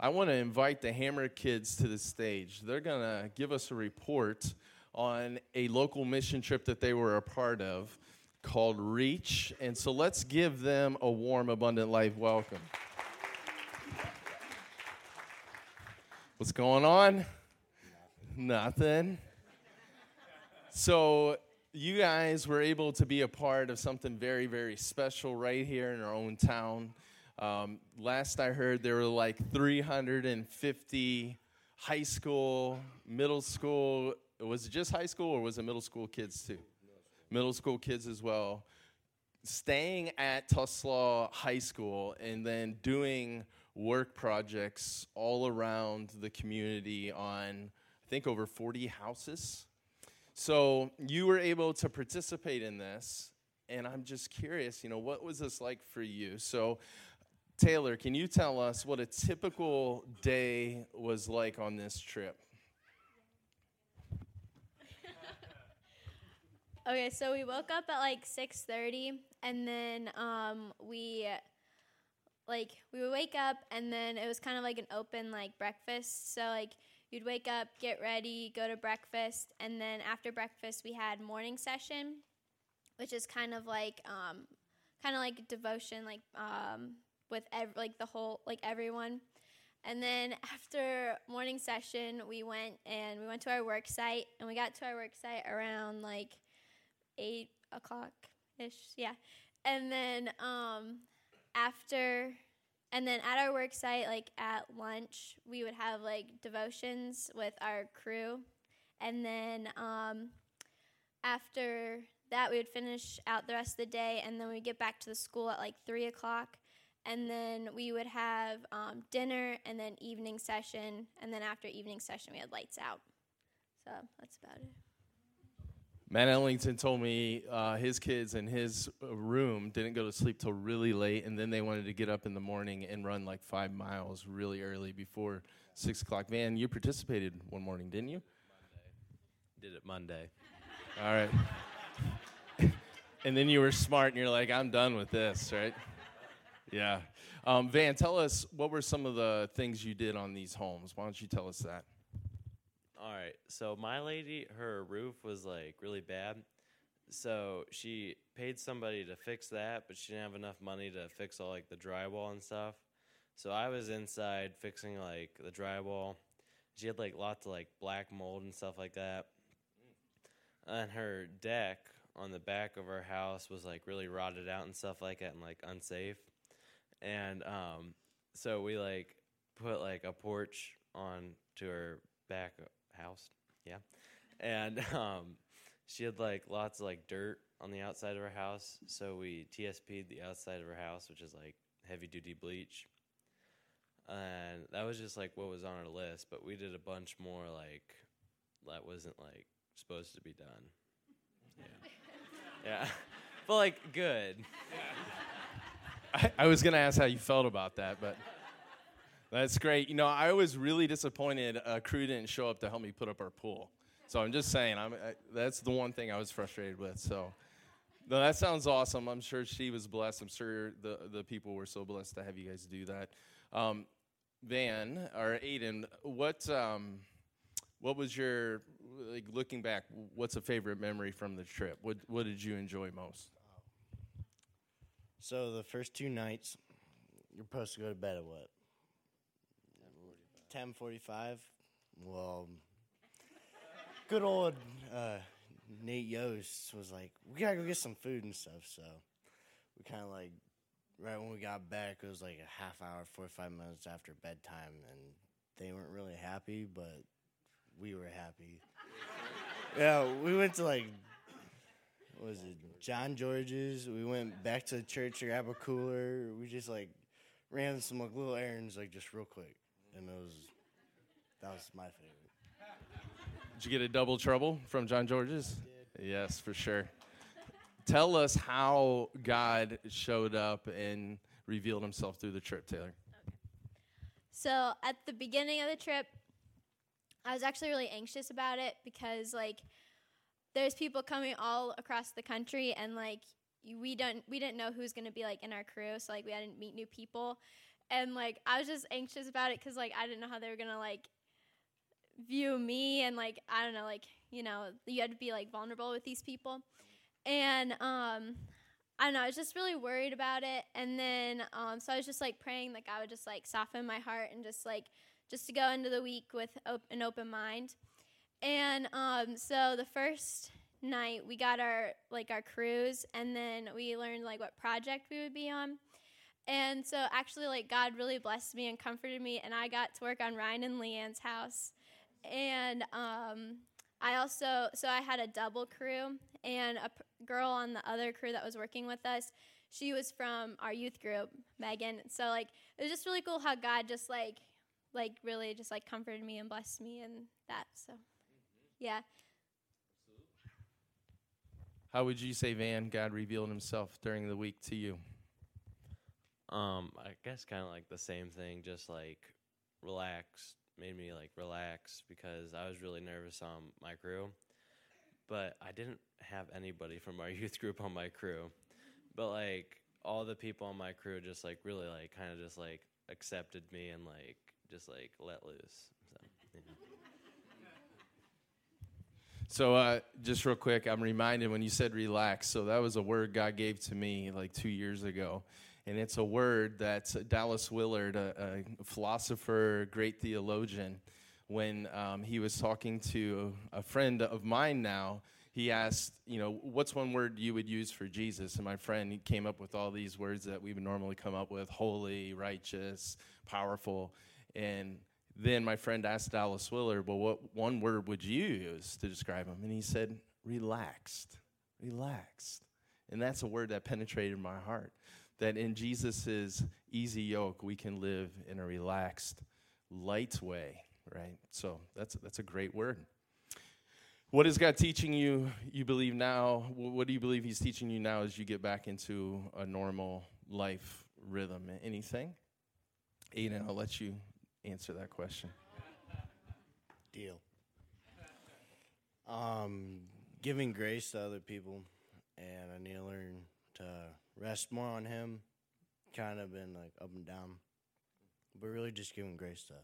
I want to invite the Hamrick kids to the stage. They're going to give us a report on a local mission trip that they were a part of called Reach. And so let's give them a warm, abundant life welcome. What's going on? Nothing. So, you guys were able to be a part of something very, very special right here in our own town. Um, last I heard, there were like 350 high school, middle school. Was it just high school or was it middle school kids too? Middle school kids as well. Staying at Tuslaw High School and then doing work projects all around the community on, I think, over 40 houses. So you were able to participate in this, and I'm just curious, you know, what was this like for you? So, Taylor, can you tell us what a typical day was like on this trip? okay, so we woke up at like 6:30 and then um, we like we would wake up and then it was kind of like an open like breakfast. So like you'd wake up, get ready, go to breakfast, and then after breakfast we had morning session, which is kind of like um, kind of like devotion, like um, with ev- like the whole like everyone. And then after morning session, we went and we went to our work site, and we got to our work site around like eight o'clock ish, yeah. And then um, after and then at our work site like at lunch we would have like devotions with our crew and then um, after that we would finish out the rest of the day and then we'd get back to the school at like three o'clock and then we would have um, dinner and then evening session and then after evening session we had lights out so that's about it Matt Ellington told me uh, his kids in his uh, room didn't go to sleep till really late, and then they wanted to get up in the morning and run like five miles really early before six o'clock. Man, you participated one morning, didn't you? Monday. Did it Monday. All right. and then you were smart, and you're like, "I'm done with this," right? Yeah. Um, Van, tell us what were some of the things you did on these homes. Why don't you tell us that? All right. So my lady, her roof was like really bad. So she paid somebody to fix that, but she didn't have enough money to fix all like the drywall and stuff. So I was inside fixing like the drywall. She had like lots of like black mold and stuff like that. And her deck on the back of her house was like really rotted out and stuff like that and like unsafe. And um so we like put like a porch on to her back house. Yeah. And um, she had like lots of like dirt on the outside of her house. So we TSP'd the outside of her house, which is like heavy duty bleach. And that was just like what was on our list. But we did a bunch more like that wasn't like supposed to be done. Yeah. yeah. But like good. I, I was going to ask how you felt about that, but. That's great. You know, I was really disappointed a crew didn't show up to help me put up our pool. So I'm just saying, I'm, I, that's the one thing I was frustrated with. So no, that sounds awesome. I'm sure she was blessed. I'm sure the, the people were so blessed to have you guys do that. Um, Van or Aiden, what um, what was your like looking back? What's a favorite memory from the trip? What what did you enjoy most? So the first two nights, you're supposed to go to bed at what? 10:45. Well, good old uh, Nate Yost was like, "We gotta go get some food and stuff." So we kind of like, right when we got back, it was like a half hour, 45 minutes after bedtime, and they weren't really happy, but we were happy. yeah, we went to like, was it, John George's? We went back to the church to grab a cooler. We just like ran some like, little errands, like just real quick and it was that was my favorite. Did you get a double trouble from John George's? Yes, for sure. Tell us how God showed up and revealed himself through the trip, Taylor. So, at the beginning of the trip, I was actually really anxious about it because like there's people coming all across the country and like we don't we didn't know who's going to be like in our crew, so like we hadn't meet new people. And like I was just anxious about it because like I didn't know how they were gonna like view me and like I don't know like you know you had to be like vulnerable with these people, and um I don't know I was just really worried about it, and then um so I was just like praying that God would just like soften my heart and just like just to go into the week with op- an open mind, and um so the first night we got our like our crews and then we learned like what project we would be on. And so actually like god really blessed me and comforted me and i got to work on ryan and leanne's house. And um, i also so i had a double crew and a p- girl on the other crew that was working with us. She was from our youth group megan. So like it was just really cool how god just like like really just like comforted me and blessed me and that so yeah How would you say, Van, God revealed himself during the week to you? Um, I guess kind of like the same thing, just like relax, made me like relax because I was really nervous on my crew. But I didn't have anybody from our youth group on my crew. But like all the people on my crew just like really like kind of just like accepted me and like just like let loose. So, yeah. So, uh, just real quick, I'm reminded when you said relax. So, that was a word God gave to me like two years ago. And it's a word that Dallas Willard, a, a philosopher, great theologian, when um, he was talking to a friend of mine now, he asked, you know, what's one word you would use for Jesus? And my friend came up with all these words that we would normally come up with holy, righteous, powerful. And then my friend asked Dallas Willard, well, what one word would you use to describe him? And he said, relaxed, relaxed. And that's a word that penetrated my heart. That in Jesus' easy yoke, we can live in a relaxed, light way, right? So that's, that's a great word. What is God teaching you, you believe now? What do you believe He's teaching you now as you get back into a normal life rhythm? Anything? Aiden, I'll let you answer that question. Deal. Um, giving grace to other people, and I need to learn to rest more on Him. Kind of been like up and down, but really just giving grace to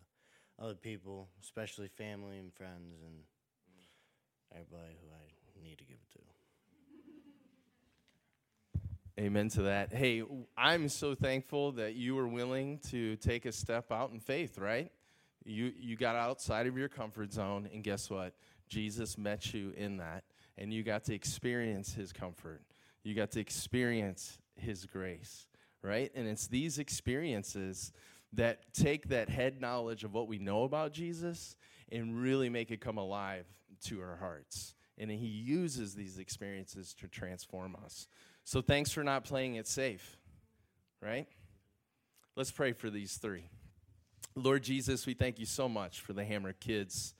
other people, especially family and friends, and everybody who I need to give it to. Amen to that. Hey, I'm so thankful that you were willing to take a step out in faith, right? You you got outside of your comfort zone and guess what? Jesus met you in that and you got to experience his comfort. You got to experience his grace, right? And it's these experiences that take that head knowledge of what we know about Jesus and really make it come alive to our hearts. And he uses these experiences to transform us. So thanks for not playing it safe, right? Let's pray for these three. Lord Jesus, we thank you so much for the Hamrick kids.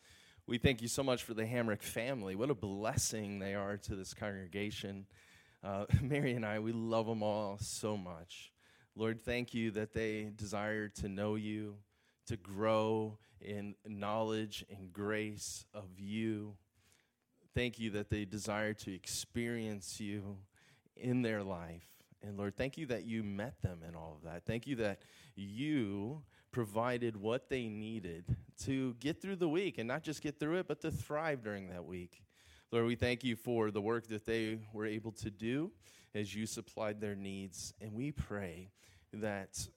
We thank you so much for the Hamrick family. What a blessing they are to this congregation. Uh, Mary and I, we love them all so much. Lord, thank you that they desire to know you, to grow in knowledge and grace of you. Thank you that they desire to experience you in their life. And Lord, thank you that you met them in all of that. Thank you that you provided what they needed to get through the week and not just get through it, but to thrive during that week. Lord, we thank you for the work that they were able to do as you supplied their needs. And we pray that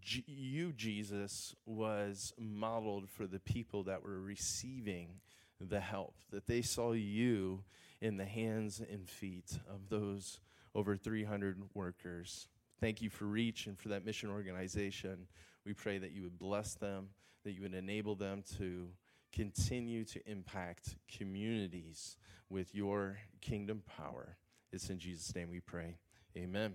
G- you, Jesus, was modeled for the people that were receiving the help, that they saw you in the hands and feet of those over 300 workers. Thank you for Reach and for that mission organization. We pray that you would bless them, that you would enable them to continue to impact communities with your kingdom power. It's in Jesus' name we pray. Amen.